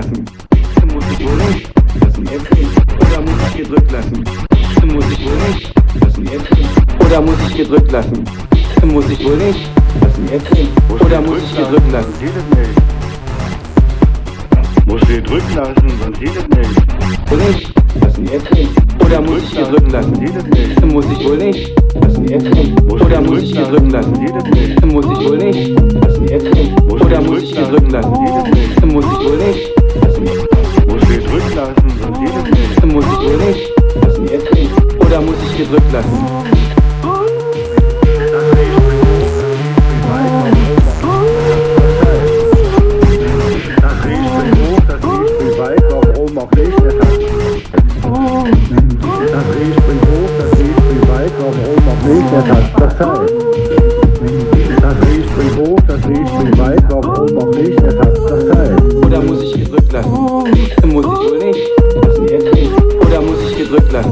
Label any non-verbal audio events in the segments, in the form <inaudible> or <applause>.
lassen? Muss ich wohl nicht. Lassen Oder muss ich gedrückt lassen? Muss ich wohl nicht. Lassen Oder muss ich gedrückt lassen? Muss ich wohl nicht. Lassen Oder muss ich gedrückt lassen? Muss sie drücken lassen, sonst geht es nicht. Wohl nicht. Lassen Oder muss ich gedrückt lassen? Muss ich wohl nicht. Lassen Oder muss ich gedrückt lassen? Muss ich wohl nicht. Lassen Oder muss ich gedrückt lassen? Muss ich wohl nicht. Muss sie drücken lassen, sonst geht es nicht. Muss ich wohl nicht. Lassen Oder muss ich gedrückt lassen?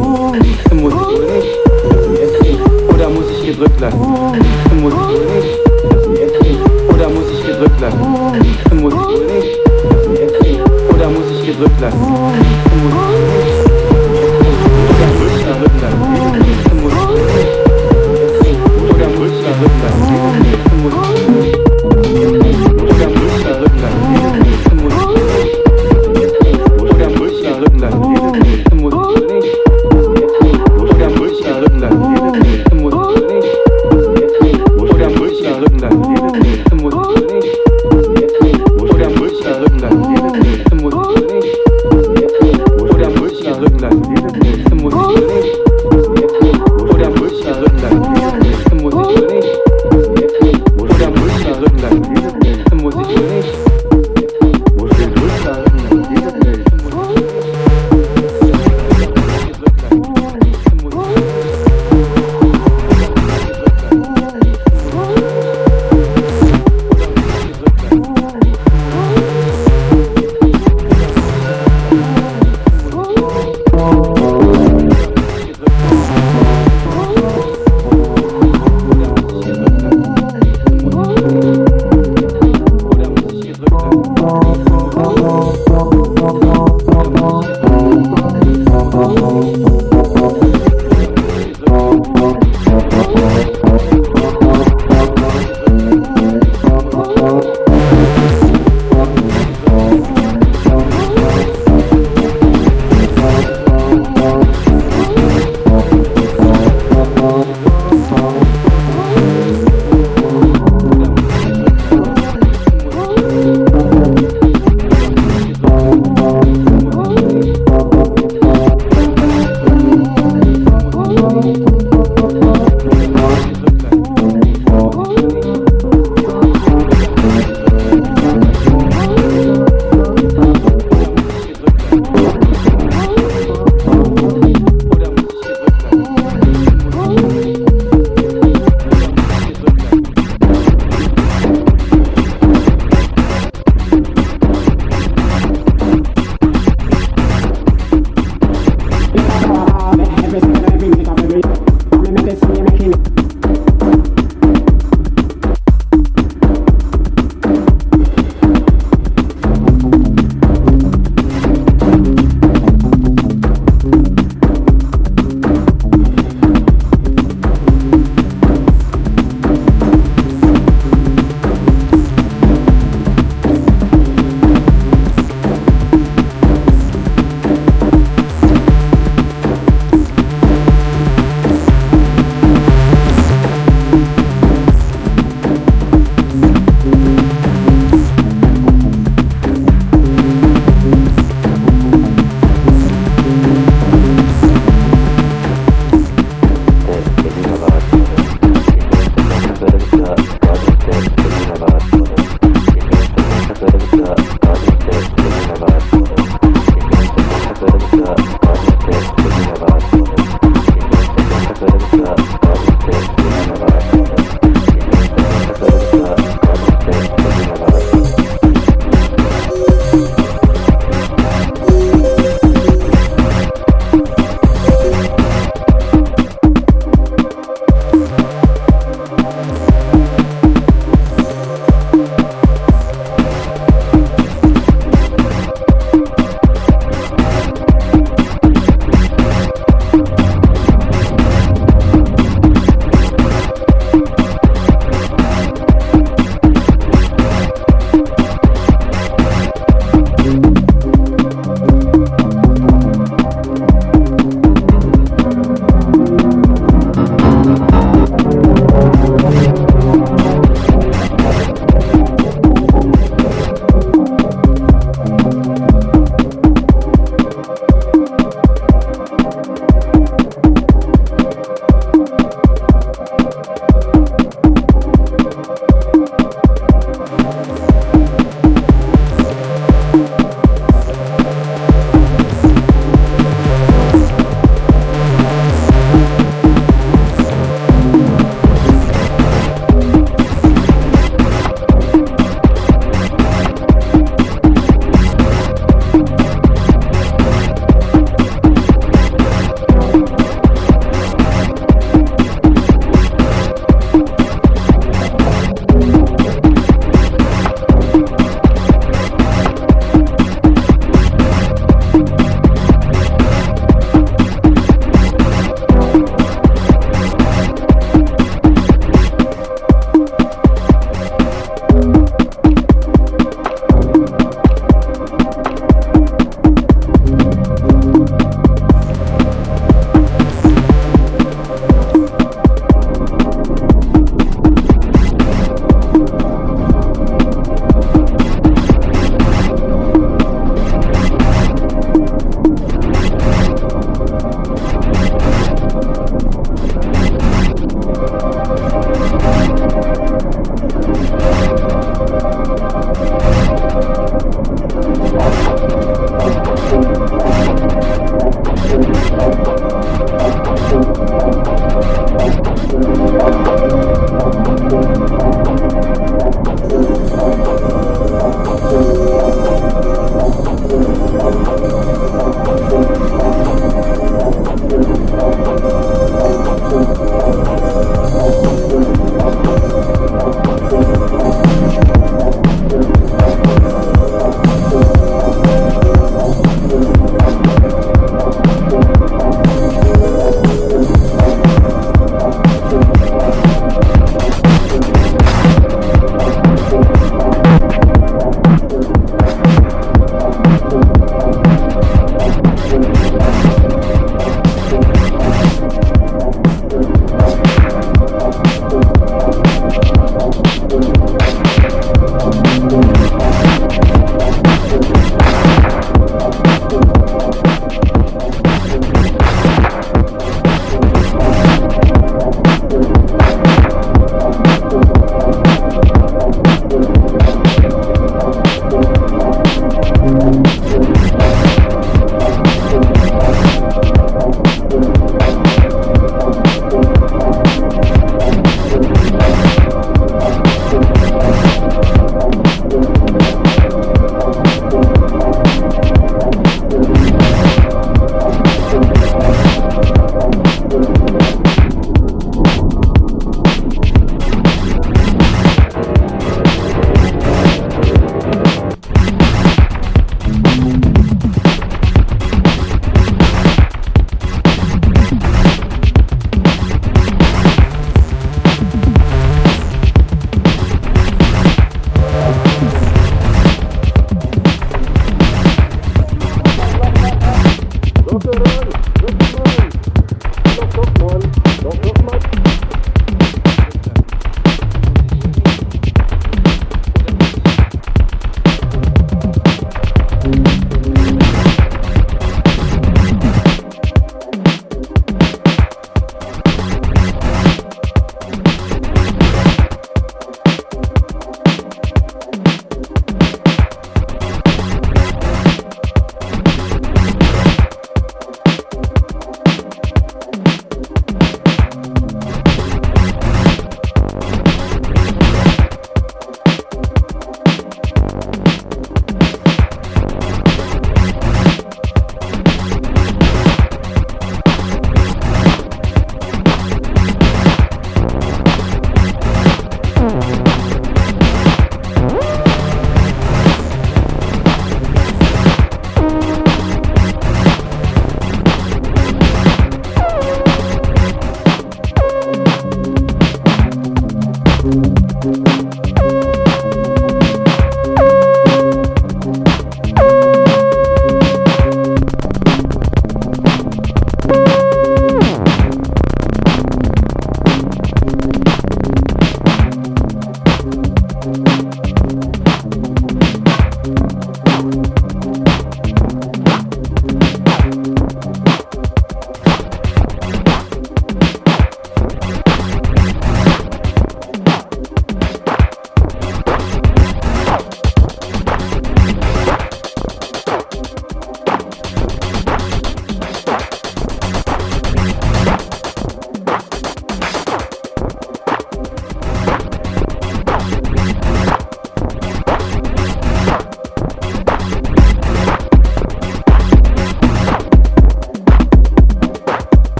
哦 <laughs> Thank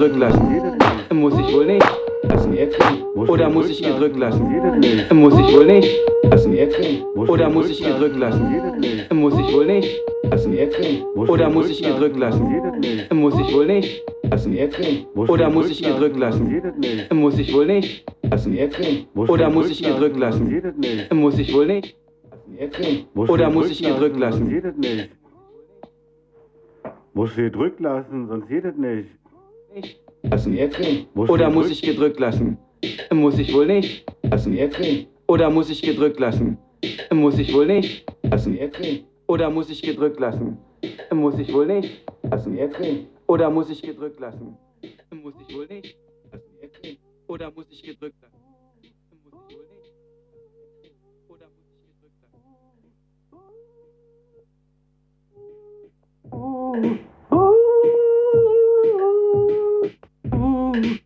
gedrückt lassen? Muss ich wohl nicht. Oder muss ich gedrückt lassen? Muss ich wohl nicht. Oder muss ich gedrückt lassen? Muss ich wohl nicht. Oder muss ich gedrückt lassen? Muss ich wohl nicht. Oder muss ich gedrückt lassen? Muss ich wohl nicht. Oder muss ich gedrückt lassen? Muss ich wohl nicht. Oder muss ich gedrückt lassen? Muss gedrückt lassen, sonst geht es nicht. Lassen. Muss Oder muss ich gedrückt lassen? Muss ich wohl nicht. Lassen. Oder muss ich gedrückt lassen? Muss ich wohl nicht. Lassen. Oder muss ich gedrückt lassen? Muss ich wohl nicht. Lassen. Oder muss ich gedrückt lassen? Muss ich wohl nicht. Lassen. Oder muss ich gedrückt lassen? Muss Ooh.